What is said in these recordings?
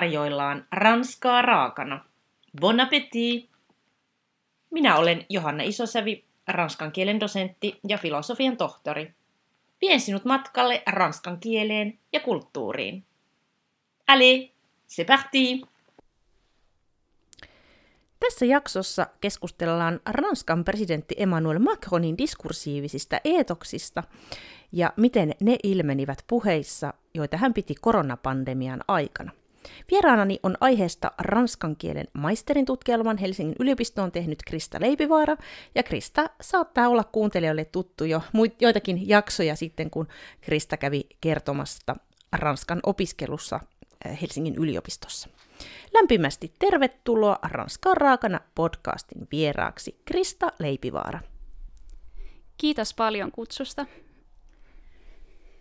tarjoillaan ranskaa raakana. Bon appétit! Minä olen Johanna Isosävi, ranskan kielen dosentti ja filosofian tohtori. Vien sinut matkalle ranskan kieleen ja kulttuuriin. Allez, c'est parti! Tässä jaksossa keskustellaan Ranskan presidentti Emmanuel Macronin diskursiivisista eetoksista ja miten ne ilmenivät puheissa, joita hän piti koronapandemian aikana. Vieraanani on aiheesta ranskan kielen maisterin tutkielman Helsingin yliopistoon tehnyt Krista Leipivaara, ja Krista saattaa olla kuuntelijoille tuttu jo joitakin jaksoja sitten, kun Krista kävi kertomasta Ranskan opiskelussa eh, Helsingin yliopistossa. Lämpimästi tervetuloa Ranskan raakana podcastin vieraaksi Krista Leipivaara. Kiitos paljon kutsusta.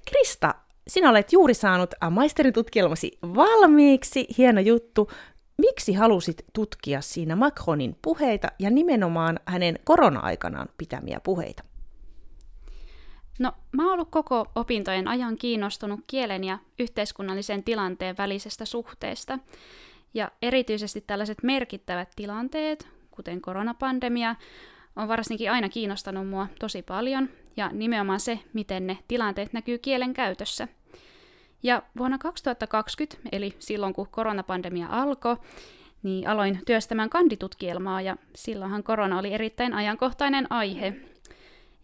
Krista, sinä olet juuri saanut maisteritutkielmasi valmiiksi, hieno juttu. Miksi halusit tutkia siinä Macronin puheita ja nimenomaan hänen korona-aikanaan pitämiä puheita? No, mä oon ollut koko opintojen ajan kiinnostunut kielen ja yhteiskunnallisen tilanteen välisestä suhteesta. Ja erityisesti tällaiset merkittävät tilanteet, kuten koronapandemia, on varsinkin aina kiinnostanut mua tosi paljon, ja nimenomaan se, miten ne tilanteet näkyy kielen käytössä. Ja vuonna 2020, eli silloin kun koronapandemia alkoi, niin aloin työstämään kanditutkielmaa, ja silloinhan korona oli erittäin ajankohtainen aihe.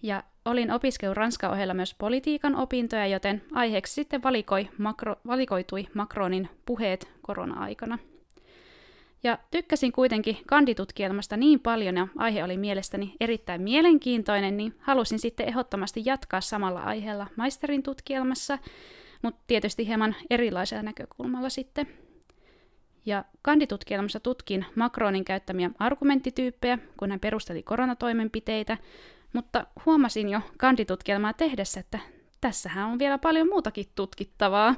Ja olin opiskellut Ranskan ohella myös politiikan opintoja, joten aiheeksi sitten valikoi makro, valikoitui Macronin puheet korona-aikana. Ja tykkäsin kuitenkin kanditutkielmasta niin paljon ja aihe oli mielestäni erittäin mielenkiintoinen, niin halusin sitten ehdottomasti jatkaa samalla aiheella maisterin tutkielmassa, mutta tietysti hieman erilaisella näkökulmalla sitten. Ja kanditutkielmassa tutkin Macronin käyttämiä argumenttityyppejä, kun hän perusteli koronatoimenpiteitä, mutta huomasin jo kanditutkielmaa tehdessä, että tässähän on vielä paljon muutakin tutkittavaa.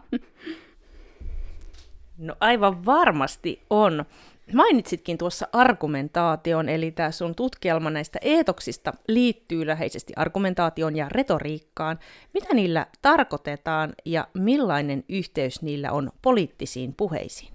No aivan varmasti on. Mainitsitkin tuossa argumentaation, eli tämä sun tutkielma näistä eetoksista liittyy läheisesti argumentaation ja retoriikkaan. Mitä niillä tarkoitetaan ja millainen yhteys niillä on poliittisiin puheisiin?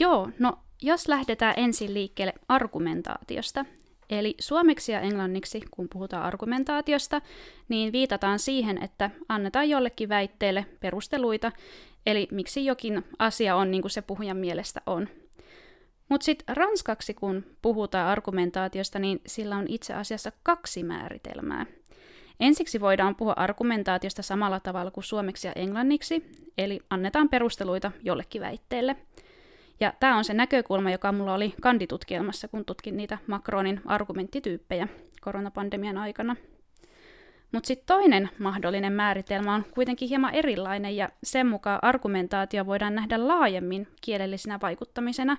Joo, no jos lähdetään ensin liikkeelle argumentaatiosta, Eli suomeksi ja englanniksi, kun puhutaan argumentaatiosta, niin viitataan siihen, että annetaan jollekin väitteelle perusteluita, eli miksi jokin asia on niin kuin se puhujan mielestä on. Mutta sitten ranskaksi, kun puhutaan argumentaatiosta, niin sillä on itse asiassa kaksi määritelmää. Ensiksi voidaan puhua argumentaatiosta samalla tavalla kuin suomeksi ja englanniksi, eli annetaan perusteluita jollekin väitteelle – ja tämä on se näkökulma, joka mulla oli kanditutkielmassa, kun tutkin niitä Macronin argumenttityyppejä koronapandemian aikana. Mutta sitten toinen mahdollinen määritelmä on kuitenkin hieman erilainen, ja sen mukaan argumentaatio voidaan nähdä laajemmin kielellisenä vaikuttamisena,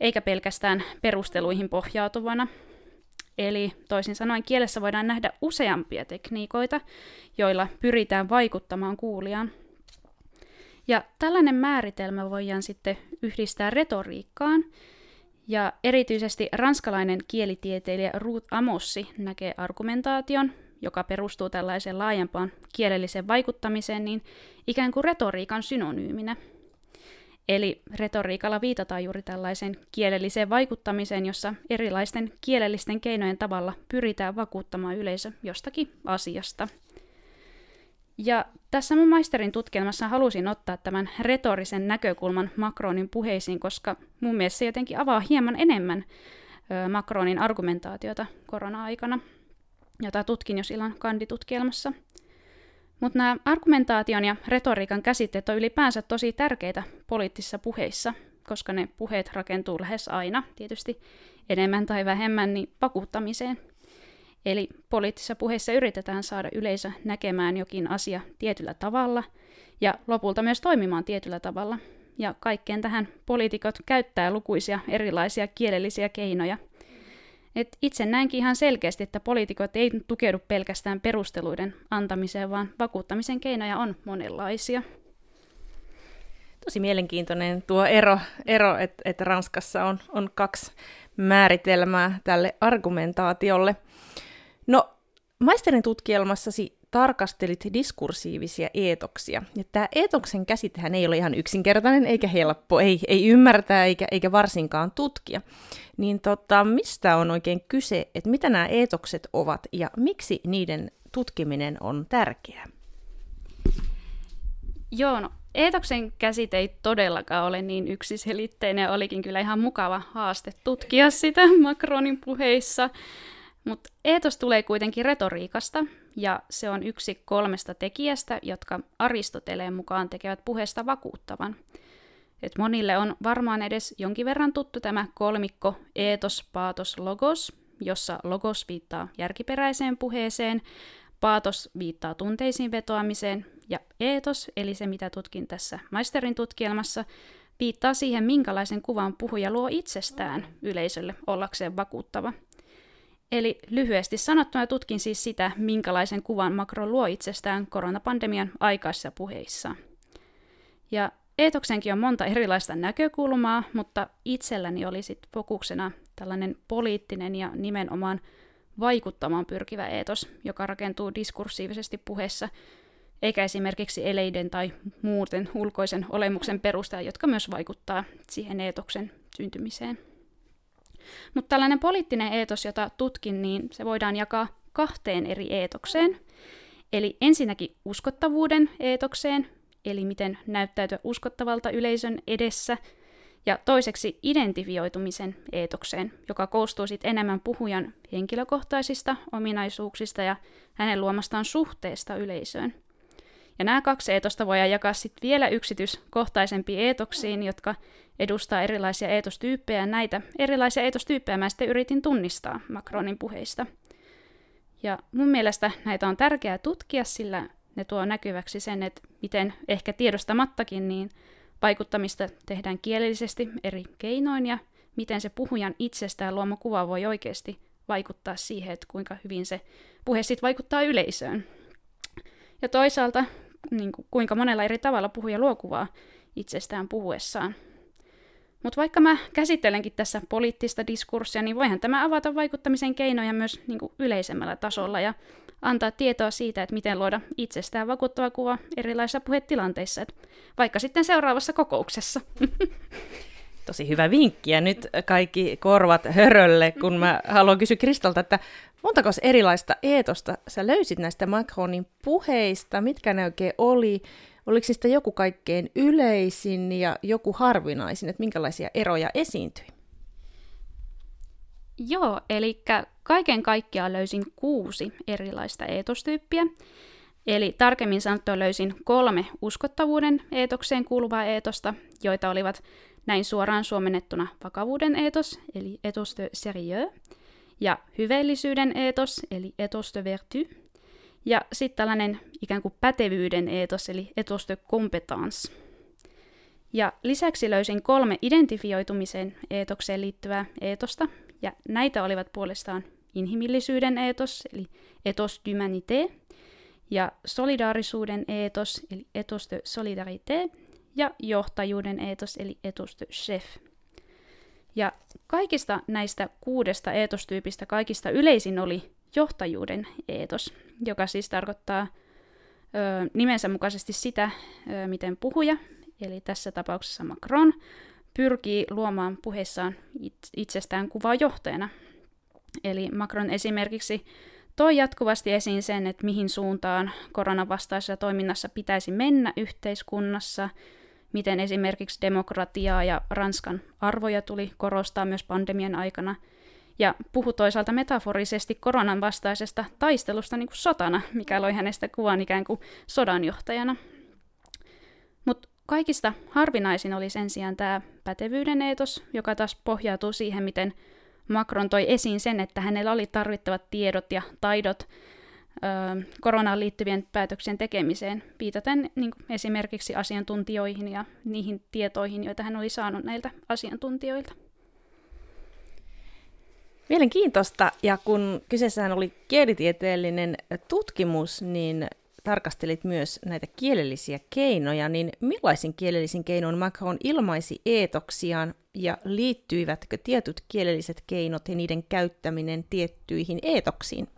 eikä pelkästään perusteluihin pohjautuvana. Eli toisin sanoen kielessä voidaan nähdä useampia tekniikoita, joilla pyritään vaikuttamaan kuulijaan. Ja tällainen määritelmä voidaan sitten yhdistää retoriikkaan, ja erityisesti ranskalainen kielitieteilijä Ruth Amossi näkee argumentaation, joka perustuu tällaiseen laajempaan kielelliseen vaikuttamiseen, niin ikään kuin retoriikan synonyyminä. Eli retoriikalla viitataan juuri tällaiseen kielelliseen vaikuttamiseen, jossa erilaisten kielellisten keinojen tavalla pyritään vakuuttamaan yleisö jostakin asiasta – ja tässä mun maisterin tutkielmassa halusin ottaa tämän retorisen näkökulman Macronin puheisiin, koska mun mielestä se jotenkin avaa hieman enemmän Macronin argumentaatiota korona-aikana, jota tutkin jo silloin kanditutkielmassa. Mutta nämä argumentaation ja retoriikan käsitteet on ylipäänsä tosi tärkeitä poliittisissa puheissa, koska ne puheet rakentuu lähes aina, tietysti enemmän tai vähemmän, niin vakuuttamiseen – Eli poliittisissa puheissa yritetään saada yleisö näkemään jokin asia tietyllä tavalla ja lopulta myös toimimaan tietyllä tavalla. Ja kaikkeen tähän poliitikot käyttää lukuisia erilaisia kielellisiä keinoja. Et itse näenkin ihan selkeästi, että poliitikot ei tukeudu pelkästään perusteluiden antamiseen, vaan vakuuttamisen keinoja on monenlaisia. Tosi mielenkiintoinen tuo ero, ero että et Ranskassa on, on kaksi määritelmää tälle argumentaatiolle. No, maisterin tutkielmassasi tarkastelit diskursiivisia eetoksia. Ja tämä eetoksen käsitehän ei ole ihan yksinkertainen eikä helppo, ei, ei ymmärtää eikä, eikä varsinkaan tutkia. Niin tota, mistä on oikein kyse, että mitä nämä eetokset ovat ja miksi niiden tutkiminen on tärkeää? Joo, no Eetoksen käsite ei todellakaan ole niin yksiselitteinen. Olikin kyllä ihan mukava haaste tutkia sitä Macronin puheissa. Mutta eetos tulee kuitenkin retoriikasta, ja se on yksi kolmesta tekijästä, jotka Aristoteleen mukaan tekevät puheesta vakuuttavan. Et monille on varmaan edes jonkin verran tuttu tämä kolmikko eetos, paatos, logos, jossa logos viittaa järkiperäiseen puheeseen, paatos viittaa tunteisiin vetoamiseen ja eetos, eli se mitä tutkin tässä maisterin tutkielmassa, viittaa siihen, minkälaisen kuvan puhuja luo itsestään yleisölle ollakseen vakuuttava. Eli lyhyesti sanottuna tutkin siis sitä, minkälaisen kuvan Macron luo itsestään koronapandemian aikaisissa puheissa. Ja Eetoksenkin on monta erilaista näkökulmaa, mutta itselläni oli sit fokuksena tällainen poliittinen ja nimenomaan vaikuttamaan pyrkivä eetos, joka rakentuu diskursiivisesti puheessa, eikä esimerkiksi eleiden tai muuten ulkoisen olemuksen perusteella, jotka myös vaikuttaa siihen eetoksen syntymiseen. Mutta tällainen poliittinen eetos, jota tutkin, niin se voidaan jakaa kahteen eri eetokseen. Eli ensinnäkin uskottavuuden eetokseen, eli miten näyttäytyä uskottavalta yleisön edessä, ja toiseksi identifioitumisen eetokseen, joka koostuu sitten enemmän puhujan henkilökohtaisista ominaisuuksista ja hänen luomastaan suhteesta yleisöön. Ja nämä kaksi eetosta voidaan jakaa sitten vielä yksityiskohtaisempiin eetoksiin, jotka edustaa erilaisia eetostyyppejä. Näitä erilaisia eetostyyppejä mä sitten yritin tunnistaa Macronin puheista. Ja mun mielestä näitä on tärkeää tutkia, sillä ne tuo näkyväksi sen, että miten ehkä tiedostamattakin niin vaikuttamista tehdään kielellisesti eri keinoin ja miten se puhujan itsestään luoma kuva voi oikeasti vaikuttaa siihen, että kuinka hyvin se puhe sitten vaikuttaa yleisöön. Ja toisaalta niin kuin, kuinka monella eri tavalla puhuja luo kuvaa itsestään puhuessaan. Mutta vaikka mä käsittelenkin tässä poliittista diskurssia, niin voihan tämä avata vaikuttamisen keinoja myös niin kuin yleisemmällä tasolla ja antaa tietoa siitä, että miten luoda itsestään vakuuttava kuva erilaisissa puhetilanteissa, että vaikka sitten seuraavassa kokouksessa. Tosi hyvä vinkki ja nyt kaikki korvat hörölle, kun mä haluan kysyä Kristalta, että montako erilaista eetosta sä löysit näistä Macronin puheista, mitkä ne oikein oli, oliko sitten joku kaikkein yleisin ja joku harvinaisin, että minkälaisia eroja esiintyi? Joo, eli kaiken kaikkiaan löysin kuusi erilaista eetostyyppiä. Eli tarkemmin sanottuna löysin kolme uskottavuuden eetokseen kuuluvaa eetosta, joita olivat näin suoraan suomennettuna vakavuuden eetos, eli etos de sérieux, ja hyveellisyyden eetos, eli etos de vertu, ja sitten tällainen ikään kuin pätevyyden eetos, eli etos de compétence. Ja lisäksi löysin kolme identifioitumisen eetokseen liittyvää eetosta, ja näitä olivat puolestaan inhimillisyyden eetos, eli etos d'humanité, ja solidaarisuuden eetos, eli etos de solidarité, ja johtajuuden eetos, eli etos de chef. Ja kaikista näistä kuudesta eetostyypistä kaikista yleisin oli johtajuuden eetos, joka siis tarkoittaa ö, nimensä mukaisesti sitä, ö, miten puhuja, eli tässä tapauksessa Macron, pyrkii luomaan puheessaan itsestään kuvaa johtajana. Eli Macron esimerkiksi toi jatkuvasti esiin sen, että mihin suuntaan koronavastaisessa toiminnassa pitäisi mennä yhteiskunnassa, miten esimerkiksi demokratiaa ja Ranskan arvoja tuli korostaa myös pandemian aikana, ja puhu toisaalta metaforisesti koronan vastaisesta taistelusta niin kuin sotana, mikä loi hänestä kuvan ikään kuin sodanjohtajana. Mutta kaikista harvinaisin oli sen sijaan tämä pätevyyden eetos, joka taas pohjautuu siihen, miten Macron toi esiin sen, että hänellä oli tarvittavat tiedot ja taidot koronaan liittyvien päätöksien tekemiseen, viitaten niin esimerkiksi asiantuntijoihin ja niihin tietoihin, joita hän oli saanut näiltä asiantuntijoilta. Mielenkiintoista, ja kun kyseessähän oli kielitieteellinen tutkimus, niin tarkastelit myös näitä kielellisiä keinoja, niin millaisin kielellisin keinoin Macron ilmaisi eetoksiaan ja liittyivätkö tietyt kielelliset keinot ja niiden käyttäminen tiettyihin eetoksiin?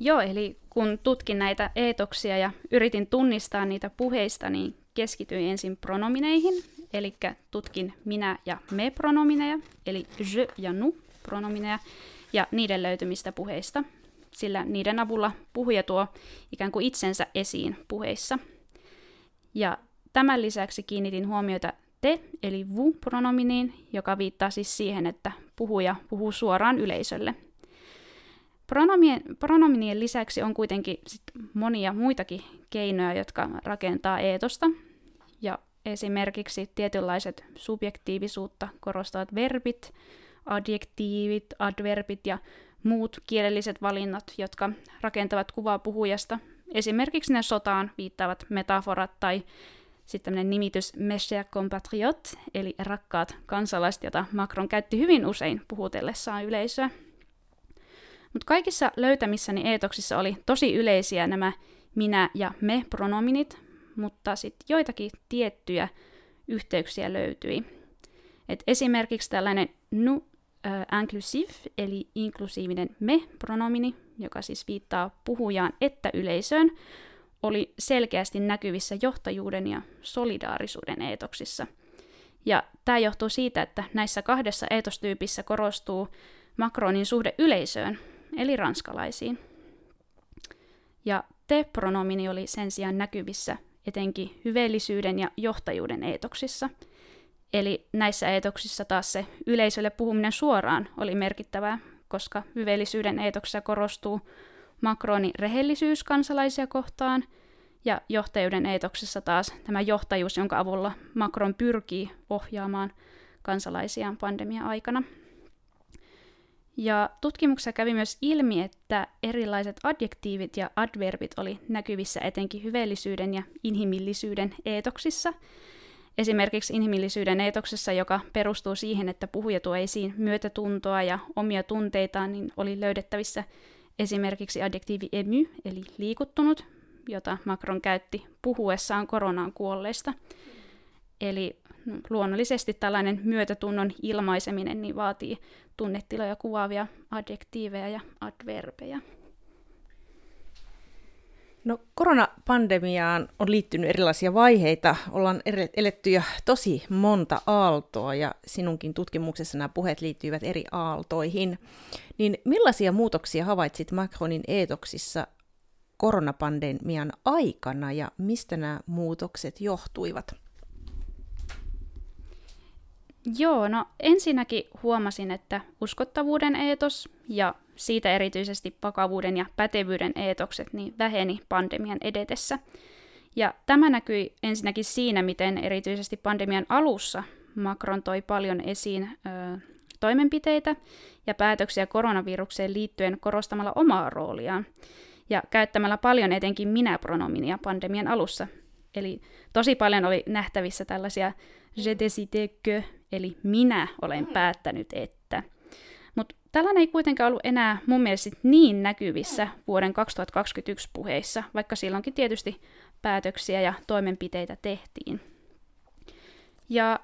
Joo, eli kun tutkin näitä eetoksia ja yritin tunnistaa niitä puheista, niin keskityin ensin pronomineihin, eli tutkin minä ja me pronomineja, eli je ja nu pronomineja, ja niiden löytymistä puheista, sillä niiden avulla puhuja tuo ikään kuin itsensä esiin puheissa. Ja tämän lisäksi kiinnitin huomiota te, eli vu-pronominiin, joka viittaa siis siihen, että puhuja puhuu suoraan yleisölle. Pronomien, pronominien lisäksi on kuitenkin sit monia muitakin keinoja, jotka rakentaa eetosta. Ja esimerkiksi tietynlaiset subjektiivisuutta korostavat verbit, adjektiivit, adverbit ja muut kielelliset valinnat, jotka rakentavat kuvaa puhujasta. Esimerkiksi ne sotaan viittaavat metaforat tai sitten tämmöinen nimitys Mes compatriot, eli rakkaat kansalaiset, jota Macron käytti hyvin usein puhutellessaan yleisöä. Mutta kaikissa löytämissäni eetoksissa oli tosi yleisiä nämä minä ja me pronominit, mutta sitten joitakin tiettyjä yhteyksiä löytyi. Et esimerkiksi tällainen nu äh, inclusive, eli inklusiivinen me-pronomini, joka siis viittaa puhujaan että yleisöön, oli selkeästi näkyvissä johtajuuden ja solidaarisuuden eetoksissa. Ja tämä johtuu siitä, että näissä kahdessa eetostyypissä korostuu Macronin suhde yleisöön, eli ranskalaisiin. Ja te-pronomini oli sen sijaan näkyvissä etenkin hyveellisyyden ja johtajuuden eetoksissa. Eli näissä eetoksissa taas se yleisölle puhuminen suoraan oli merkittävää, koska hyveellisyyden eetoksissa korostuu Macronin rehellisyys kansalaisia kohtaan, ja johtajuuden eetoksessa taas tämä johtajuus, jonka avulla Macron pyrkii ohjaamaan kansalaisiaan pandemia-aikana. Ja tutkimuksessa kävi myös ilmi, että erilaiset adjektiivit ja adverbit oli näkyvissä etenkin hyveellisyyden ja inhimillisyyden eetoksissa. Esimerkiksi inhimillisyyden eetoksessa, joka perustuu siihen, että puhuja tuo esiin myötätuntoa ja omia tunteitaan, niin oli löydettävissä esimerkiksi adjektiivi emy, eli liikuttunut, jota Macron käytti puhuessaan koronaan kuolleista. Eli luonnollisesti tällainen myötätunnon ilmaiseminen niin vaatii tunnetiloja kuvaavia adjektiiveja ja adverbeja. No, koronapandemiaan on liittynyt erilaisia vaiheita. Ollaan eletty jo tosi monta aaltoa ja sinunkin tutkimuksessa nämä puheet liittyivät eri aaltoihin. Niin millaisia muutoksia havaitsit Macronin eetoksissa koronapandemian aikana ja mistä nämä muutokset johtuivat? Joo, no ensinnäkin huomasin, että uskottavuuden eetos ja siitä erityisesti vakavuuden ja pätevyyden eetokset niin väheni pandemian edetessä. Ja tämä näkyi ensinnäkin siinä, miten erityisesti pandemian alussa Macron toi paljon esiin ö, toimenpiteitä ja päätöksiä koronavirukseen liittyen korostamalla omaa rooliaan ja käyttämällä paljon etenkin minä-pronominia pandemian alussa. Eli tosi paljon oli nähtävissä tällaisia je décide que, eli minä olen päättänyt, että. Mutta tällainen ei kuitenkaan ollut enää mun mielestä niin näkyvissä vuoden 2021 puheissa, vaikka silloinkin tietysti päätöksiä ja toimenpiteitä tehtiin. Ja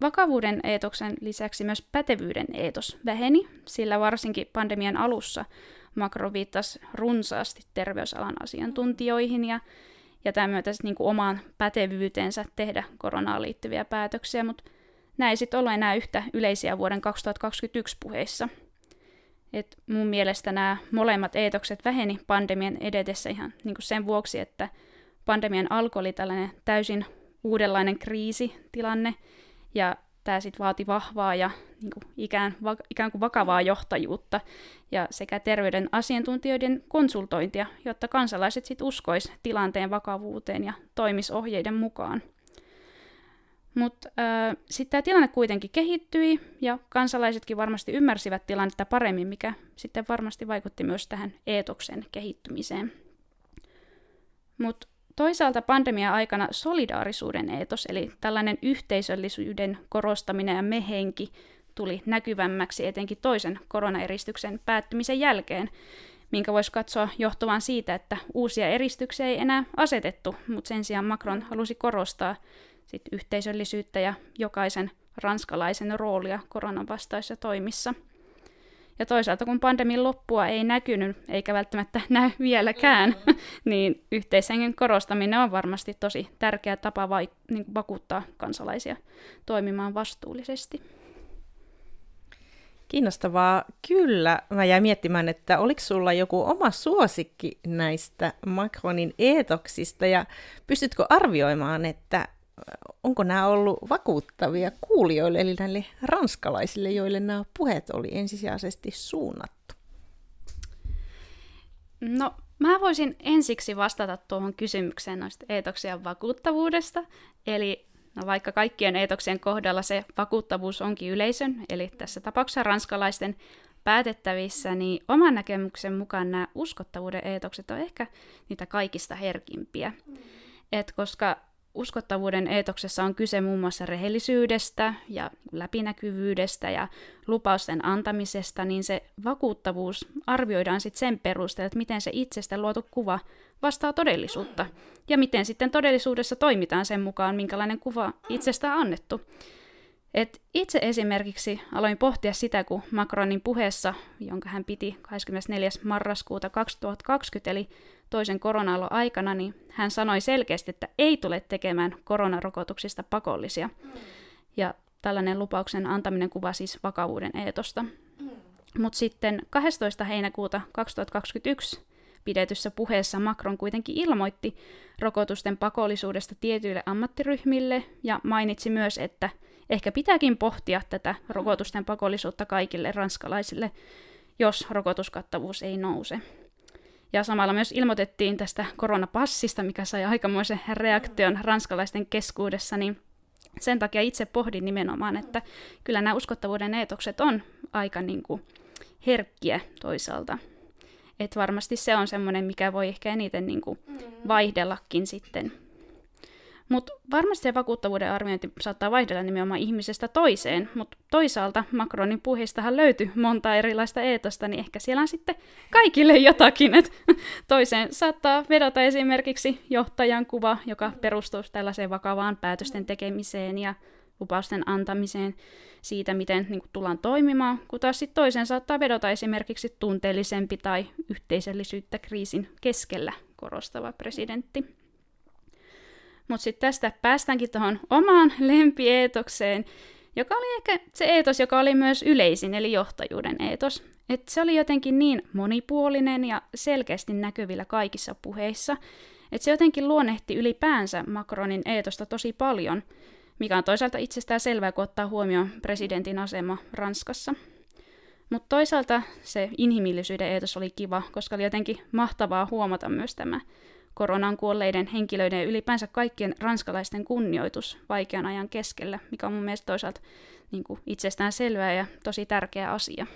vakavuuden eetoksen lisäksi myös pätevyyden eetos väheni, sillä varsinkin pandemian alussa Macron viittasi runsaasti terveysalan asiantuntijoihin ja, ja tämän myötä niin kuin omaan pätevyytensä tehdä koronaan liittyviä päätöksiä, mutta nämä ei sitten enää yhtä yleisiä vuoden 2021 puheissa. Et mun mielestä nämä molemmat eetokset väheni pandemian edetessä ihan niin kuin sen vuoksi, että pandemian alkoi oli tällainen täysin uudenlainen kriisitilanne, ja tämä sitten vaati vahvaa ja niin kuin ikään, va, ikään kuin vakavaa johtajuutta ja sekä terveyden asiantuntijoiden konsultointia, jotta kansalaiset sitten uskois tilanteen vakavuuteen ja toimis ohjeiden mukaan. Mutta sitten tämä tilanne kuitenkin kehittyi ja kansalaisetkin varmasti ymmärsivät tilannetta paremmin, mikä sitten varmasti vaikutti myös tähän eetoksen kehittymiseen. Mutta Toisaalta pandemia-aikana solidaarisuuden eetos, eli tällainen yhteisöllisyyden korostaminen ja mehenki, tuli näkyvämmäksi etenkin toisen koronaeristyksen päättymisen jälkeen, minkä voisi katsoa johtuvan siitä, että uusia eristyksiä ei enää asetettu, mutta sen sijaan Macron halusi korostaa sit yhteisöllisyyttä ja jokaisen ranskalaisen roolia koronan vastaisissa toimissa. Ja toisaalta kun pandemin loppua ei näkynyt, eikä välttämättä näy vieläkään, niin yhteishengen korostaminen on varmasti tosi tärkeä tapa vai, niin vakuuttaa kansalaisia toimimaan vastuullisesti. Kiinnostavaa. Kyllä. Mä jäin miettimään, että oliko sulla joku oma suosikki näistä Macronin eetoksista ja pystytkö arvioimaan, että onko nämä ollut vakuuttavia kuulijoille, eli näille ranskalaisille, joille nämä puheet oli ensisijaisesti suunnattu? No, mä voisin ensiksi vastata tuohon kysymykseen noista eetoksien vakuuttavuudesta. Eli no vaikka kaikkien eetoksien kohdalla se vakuuttavuus onkin yleisön, eli tässä tapauksessa ranskalaisten päätettävissä, niin oman näkemyksen mukaan nämä uskottavuuden eetokset on ehkä niitä kaikista herkimpiä. Et koska uskottavuuden eetoksessa on kyse muun muassa rehellisyydestä ja läpinäkyvyydestä ja lupausten antamisesta, niin se vakuuttavuus arvioidaan sitten sen perusteella, että miten se itsestä luotu kuva vastaa todellisuutta ja miten sitten todellisuudessa toimitaan sen mukaan, minkälainen kuva itsestä on annettu. Et itse esimerkiksi aloin pohtia sitä, kun Macronin puheessa, jonka hän piti 24. marraskuuta 2020, eli toisen korona aikana, niin hän sanoi selkeästi, että ei tule tekemään koronarokotuksista pakollisia. Ja tällainen lupauksen antaminen kuvaa siis vakavuuden eetosta. Mutta sitten 12. heinäkuuta 2021 pidetyssä puheessa Macron kuitenkin ilmoitti rokotusten pakollisuudesta tietyille ammattiryhmille ja mainitsi myös, että ehkä pitääkin pohtia tätä rokotusten pakollisuutta kaikille ranskalaisille, jos rokotuskattavuus ei nouse. Ja samalla myös ilmoitettiin tästä koronapassista, mikä sai aikamoisen reaktion ranskalaisten keskuudessa, niin sen takia itse pohdin nimenomaan, että kyllä nämä uskottavuuden eetokset on aika niin kuin herkkiä toisaalta. Et varmasti se on semmoinen, mikä voi ehkä eniten niin kuin vaihdellakin sitten mutta varmasti se vakuuttavuuden arviointi saattaa vaihdella nimenomaan ihmisestä toiseen, mutta toisaalta Macronin puheistahan löytyy monta erilaista eetosta, niin ehkä siellä on sitten kaikille jotakin. Et toiseen saattaa vedota esimerkiksi johtajan kuva, joka perustuu tällaiseen vakavaan päätösten tekemiseen ja lupausten antamiseen siitä, miten niin kuin, tullaan toimimaan, kun taas sitten toiseen saattaa vedota esimerkiksi tunteellisempi tai yhteisöllisyyttä kriisin keskellä korostava presidentti. Mutta sitten tästä päästäänkin tuohon omaan lempieetokseen, joka oli ehkä se eetos, joka oli myös yleisin, eli johtajuuden eetos. Et se oli jotenkin niin monipuolinen ja selkeästi näkyvillä kaikissa puheissa, että se jotenkin luonnehti ylipäänsä Macronin eetosta tosi paljon, mikä on toisaalta itsestään selvää, kun ottaa huomioon presidentin asema Ranskassa. Mutta toisaalta se inhimillisyyden eetos oli kiva, koska oli jotenkin mahtavaa huomata myös tämä koronaan kuolleiden henkilöiden ja ylipäänsä kaikkien ranskalaisten kunnioitus vaikean ajan keskellä, mikä on mun mielestä toisaalta niin kuin itsestään selvää ja tosi tärkeä asia.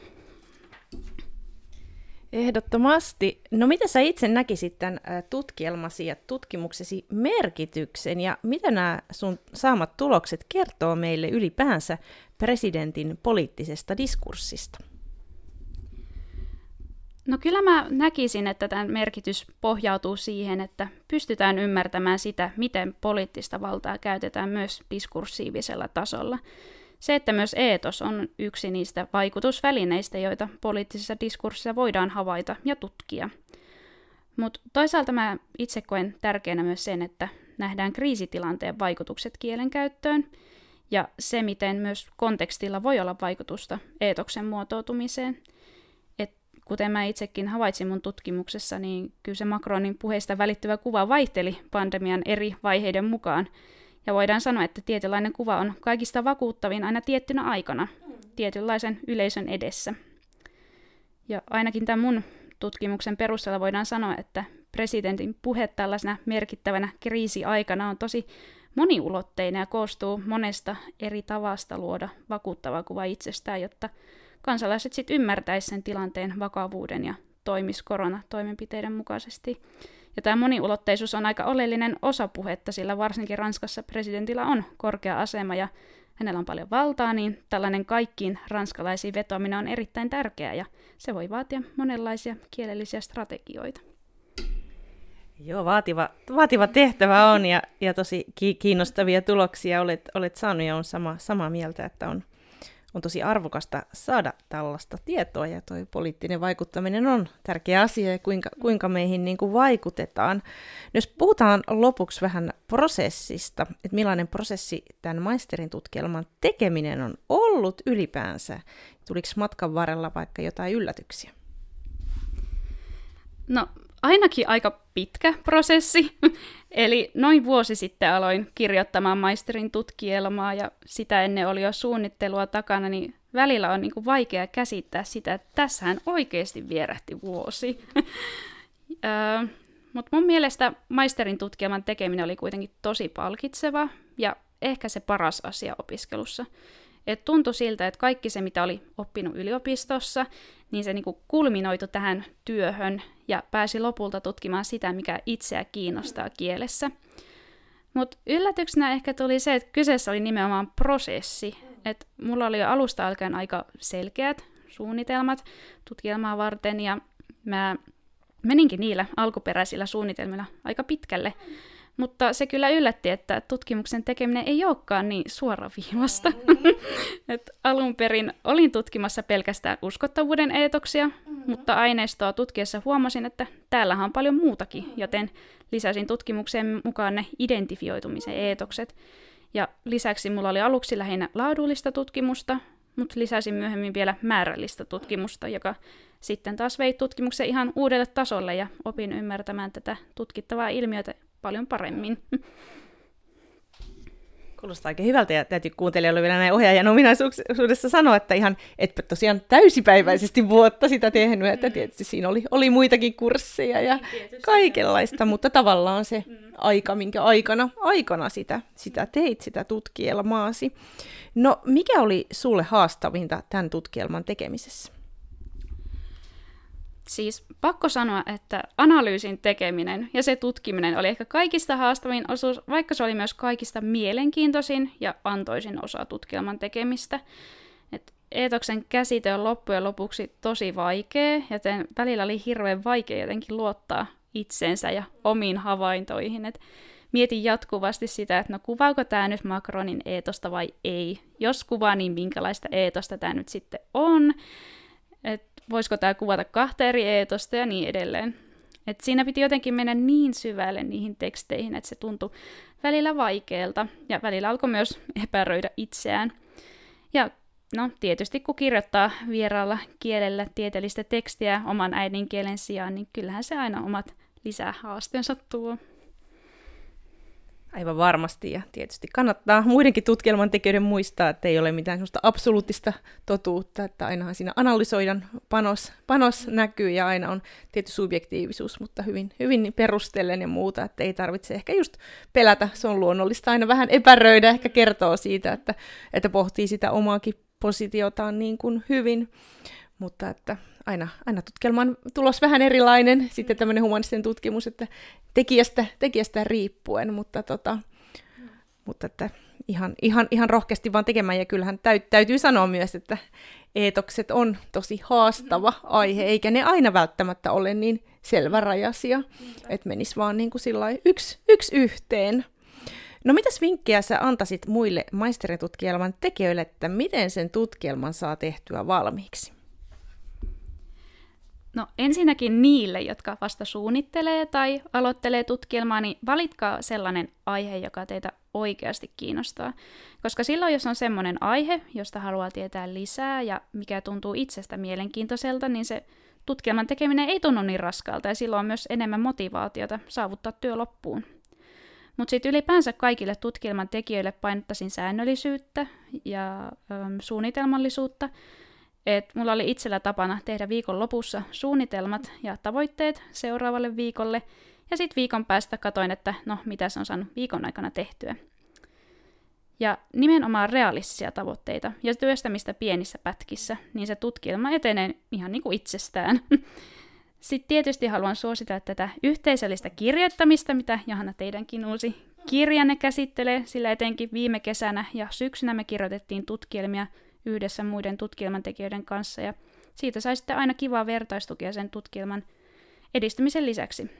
Ehdottomasti. No miten sä itse näkisit tämän tutkielmasi ja tutkimuksesi merkityksen ja mitä nämä sun saamat tulokset kertoo meille ylipäänsä presidentin poliittisesta diskurssista? No kyllä mä näkisin, että tämän merkitys pohjautuu siihen, että pystytään ymmärtämään sitä, miten poliittista valtaa käytetään myös diskursiivisella tasolla. Se, että myös eetos on yksi niistä vaikutusvälineistä, joita poliittisessa diskurssissa voidaan havaita ja tutkia. Mutta toisaalta mä itse koen tärkeänä myös sen, että nähdään kriisitilanteen vaikutukset kielenkäyttöön ja se, miten myös kontekstilla voi olla vaikutusta eetoksen muotoutumiseen – Kuten mä itsekin havaitsin mun tutkimuksessa, niin kyllä se Macronin puheista välittyvä kuva vaihteli pandemian eri vaiheiden mukaan. Ja voidaan sanoa, että tietynlainen kuva on kaikista vakuuttavin aina tiettynä aikana, tietynlaisen yleisön edessä. Ja ainakin tämän mun tutkimuksen perusteella voidaan sanoa, että presidentin puhe tällaisena merkittävänä kriisiaikana on tosi moniulotteinen ja koostuu monesta eri tavasta luoda vakuuttava kuva itsestään, jotta kansalaiset sitten ymmärtäisivät sen tilanteen vakavuuden ja toimis koronatoimenpiteiden mukaisesti. Ja tämä moniulotteisuus on aika oleellinen osa puhetta, sillä varsinkin Ranskassa presidentillä on korkea asema ja hänellä on paljon valtaa, niin tällainen kaikkiin ranskalaisiin vetoaminen on erittäin tärkeää ja se voi vaatia monenlaisia kielellisiä strategioita. Joo, vaativa, vaativa tehtävä on ja, ja tosi kiinnostavia tuloksia olet, olet saanut ja on sama, samaa mieltä, että on, on tosi arvokasta saada tällaista tietoa ja tuo poliittinen vaikuttaminen on tärkeä asia ja kuinka, kuinka meihin niin kuin vaikutetaan. Jos puhutaan lopuksi vähän prosessista, että millainen prosessi tämän maisterin tutkielman tekeminen on ollut ylipäänsä, tuliko matkan varrella vaikka jotain yllätyksiä? No ainakin aika pitkä prosessi. Eli noin vuosi sitten aloin kirjoittamaan maisterin tutkielmaa ja sitä ennen oli jo suunnittelua takana, niin välillä on niin kuin vaikea käsittää sitä, että tässähän oikeasti vierähti vuosi. Mutta mun mielestä maisterin tutkielman tekeminen oli kuitenkin tosi palkitseva ja ehkä se paras asia opiskelussa. Et tuntui siltä, että kaikki se, mitä oli oppinut yliopistossa, niin se niinku kulminoitu tähän työhön ja pääsi lopulta tutkimaan sitä, mikä itseä kiinnostaa kielessä. Mutta yllätyksenä ehkä tuli se, että kyseessä oli nimenomaan prosessi. Et mulla oli jo alusta alkaen aika selkeät suunnitelmat tutkielmaa varten ja mä meninkin niillä alkuperäisillä suunnitelmilla aika pitkälle. Mutta se kyllä yllätti, että tutkimuksen tekeminen ei olekaan niin suoraviivasta. Et alun perin olin tutkimassa pelkästään uskottavuuden eetoksia, mm-hmm. mutta aineistoa tutkiessa huomasin, että täällähän on paljon muutakin, joten lisäsin tutkimukseen mukaan ne identifioitumisen eetokset. Ja lisäksi mulla oli aluksi lähinnä laadullista tutkimusta, mutta lisäsin myöhemmin vielä määrällistä tutkimusta, joka sitten taas vei tutkimuksen ihan uudelle tasolle ja opin ymmärtämään tätä tutkittavaa ilmiötä paljon paremmin. Kuulostaa aika hyvältä ja täytyy kuuntelijoille vielä näin ohjaajan ominaisuudessa sanoa, että ihan et tosiaan täysipäiväisesti vuotta sitä tehnyt, että mm. tietysti siinä oli, oli muitakin kursseja ja niin, kaikenlaista, mutta tavallaan se mm. aika, minkä aikana, aikana sitä, sitä teit, sitä tutkielmaasi. No mikä oli sulle haastavinta tämän tutkielman tekemisessä? Siis pakko sanoa, että analyysin tekeminen ja se tutkiminen oli ehkä kaikista haastavin osuus, vaikka se oli myös kaikista mielenkiintoisin ja antoisin osa tutkielman tekemistä. Et eetoksen käsite on loppujen lopuksi tosi vaikea, joten välillä oli hirveän vaikea jotenkin luottaa itsensä ja omiin havaintoihin. Et mietin jatkuvasti sitä, että no kuvaako tämä nyt Macronin eetosta vai ei. Jos kuvaa, niin minkälaista eetosta tämä nyt sitten on. Et voisiko tämä kuvata kahta eri eetosta ja niin edelleen. Et siinä piti jotenkin mennä niin syvälle niihin teksteihin, että se tuntui välillä vaikealta ja välillä alkoi myös epäröidä itseään. Ja no tietysti kun kirjoittaa vieraalla kielellä tieteellistä tekstiä oman äidinkielen sijaan, niin kyllähän se aina omat lisähaasteensa tuo. Aivan varmasti, ja tietysti kannattaa muidenkin tutkielman tekijöiden muistaa, että ei ole mitään sellaista absoluuttista totuutta, että ainahan siinä analysoidan panos, panos näkyy, ja aina on tietty subjektiivisuus, mutta hyvin, hyvin perustellen ja muuta, että ei tarvitse ehkä just pelätä, se on luonnollista aina vähän epäröidä, ehkä kertoo siitä, että, että pohtii sitä omaakin positiotaan niin kuin hyvin, mutta että aina, aina tutkielman tulos vähän erilainen, sitten tämmöinen humanistinen tutkimus, että tekijästä, tekijästä riippuen, mutta, tota, mm. mutta että ihan, ihan, ihan rohkeasti vaan tekemään, ja kyllähän täy, täytyy sanoa myös, että eetokset on tosi haastava mm. aihe, eikä ne aina välttämättä ole niin selvärajaisia, mm. että menisi vaan niin kuin yksi, yksi yhteen. No mitäs vinkkejä sä antaisit muille maisteritutkielman tekijöille, että miten sen tutkielman saa tehtyä valmiiksi? No ensinnäkin niille, jotka vasta suunnittelee tai aloittelee tutkielmaa, niin valitkaa sellainen aihe, joka teitä oikeasti kiinnostaa. Koska silloin, jos on semmoinen aihe, josta haluaa tietää lisää ja mikä tuntuu itsestä mielenkiintoiselta, niin se tutkielman tekeminen ei tunnu niin raskaalta ja silloin on myös enemmän motivaatiota saavuttaa työ loppuun. Mutta sitten ylipäänsä kaikille tutkielman tekijöille painottaisin säännöllisyyttä ja äm, suunnitelmallisuutta, et mulla oli itsellä tapana tehdä viikon lopussa suunnitelmat ja tavoitteet seuraavalle viikolle, ja sitten viikon päästä katoin, että no, mitä se on saanut viikon aikana tehtyä. Ja nimenomaan realistisia tavoitteita ja työstämistä pienissä pätkissä, niin se tutkielma etenee ihan niin kuin itsestään. Sitten tietysti haluan suositella tätä yhteisöllistä kirjoittamista, mitä Johanna teidänkin uusi kirjanne käsittelee, sillä etenkin viime kesänä ja syksynä me kirjoitettiin tutkielmia yhdessä muiden tutkielman tekijöiden kanssa ja siitä sai sitten aina kivaa vertaistukia sen tutkielman edistymisen lisäksi.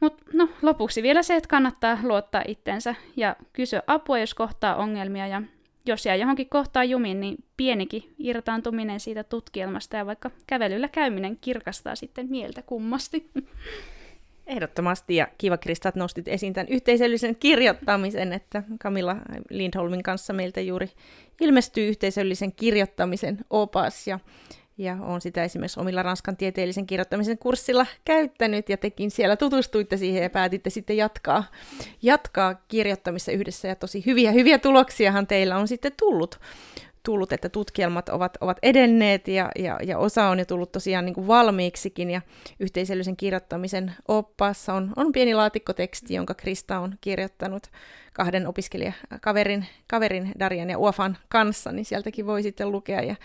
Mutta no, lopuksi vielä se, että kannattaa luottaa itsensä ja kysyä apua, jos kohtaa ongelmia ja jos jää johonkin kohtaan jumiin, niin pienikin irtaantuminen siitä tutkielmasta ja vaikka kävelyllä käyminen kirkastaa sitten mieltä kummasti. Ehdottomasti, ja kiva Krista, että nostit esiin tämän yhteisöllisen kirjoittamisen, että Camilla Lindholmin kanssa meiltä juuri ilmestyy yhteisöllisen kirjoittamisen opas, ja, ja on sitä esimerkiksi omilla Ranskan tieteellisen kirjoittamisen kurssilla käyttänyt, ja tekin siellä tutustuitte siihen ja päätitte sitten jatkaa, jatkaa kirjoittamissa yhdessä, ja tosi hyviä, hyviä tuloksiahan teillä on sitten tullut tullut, että tutkielmat ovat, ovat edenneet ja, ja, ja osa on jo tullut tosiaan niin kuin valmiiksikin ja yhteisöllisen kirjoittamisen oppaassa. On, on pieni laatikkoteksti, jonka Krista on kirjoittanut kahden opiskelijakaverin kaverin Darian ja Uafan kanssa, niin sieltäkin voi sitten lukea ja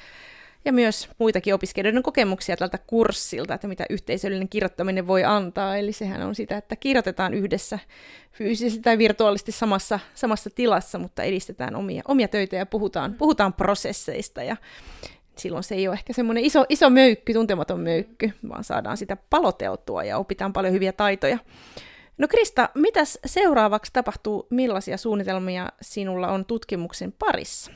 ja myös muitakin opiskelijoiden kokemuksia tältä kurssilta, että mitä yhteisöllinen kirjoittaminen voi antaa. Eli sehän on sitä, että kirjoitetaan yhdessä fyysisesti tai virtuaalisesti samassa, samassa tilassa, mutta edistetään omia, omia töitä ja puhutaan, puhutaan prosesseista. Ja silloin se ei ole ehkä semmoinen iso, iso möykky, tuntematon möykky, vaan saadaan sitä paloteltua ja opitaan paljon hyviä taitoja. No Krista, mitäs seuraavaksi tapahtuu? Millaisia suunnitelmia sinulla on tutkimuksen parissa?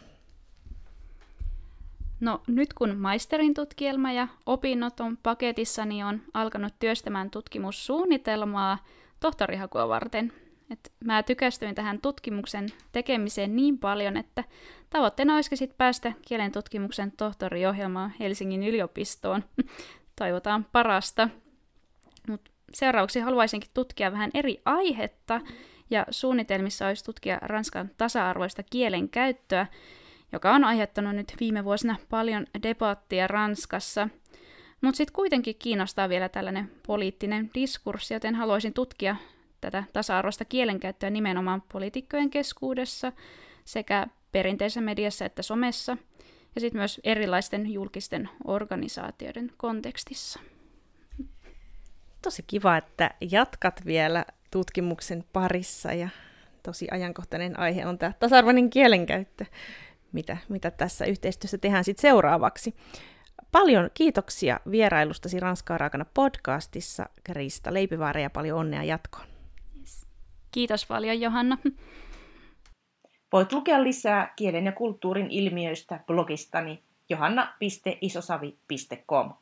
No nyt kun maisterin tutkielma ja opinnot on paketissa, niin on alkanut työstämään tutkimussuunnitelmaa tohtorihakua varten. Et mä tykästyin tähän tutkimuksen tekemiseen niin paljon, että tavoitteena olisikin sit päästä kielen tutkimuksen tohtoriohjelmaan Helsingin yliopistoon. Toivotaan parasta. Mut seuraavaksi haluaisinkin tutkia vähän eri aihetta, ja suunnitelmissa olisi tutkia Ranskan tasa-arvoista kielen käyttöä, joka on aiheuttanut nyt viime vuosina paljon debattia Ranskassa. Mutta sitten kuitenkin kiinnostaa vielä tällainen poliittinen diskurssi, joten haluaisin tutkia tätä tasa-arvoista kielenkäyttöä nimenomaan poliitikkojen keskuudessa sekä perinteisessä mediassa että somessa ja sitten myös erilaisten julkisten organisaatioiden kontekstissa. Tosi kiva, että jatkat vielä tutkimuksen parissa ja tosi ajankohtainen aihe on tämä tasa-arvoinen kielenkäyttö mitä, mitä tässä yhteistyössä tehdään sitten seuraavaksi. Paljon kiitoksia vierailustasi Ranskaa raakana podcastissa, Krista Leipivaara, ja paljon onnea jatkoon. Yes. Kiitos paljon, Johanna. Voit lukea lisää kielen ja kulttuurin ilmiöistä blogistani johanna.isosavi.com.